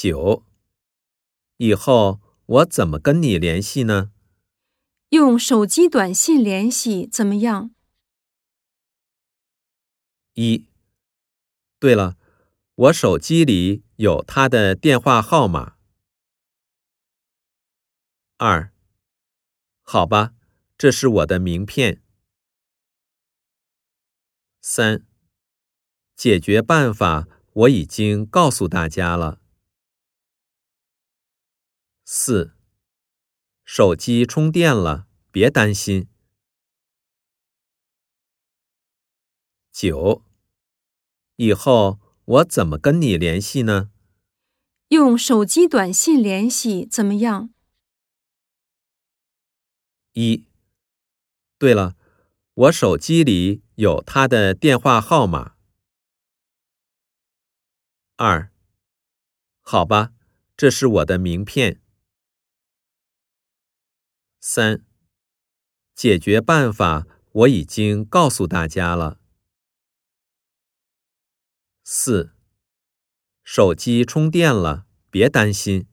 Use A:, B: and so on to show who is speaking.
A: 九，以后我怎么跟你联系呢？
B: 用手机短信联系怎么样？
A: 一，对了，我手机里有他的电话号码。二，好吧，这是我的名片。三，解决办法我已经告诉大家了。四，手机充电了，别担心。九，以后我怎么跟你联系呢？
B: 用手机短信联系怎么样？
A: 一，对了，我手机里有他的电话号码。二，好吧，这是我的名片。三，解决办法我已经告诉大家了。四，手机充电了，别担心。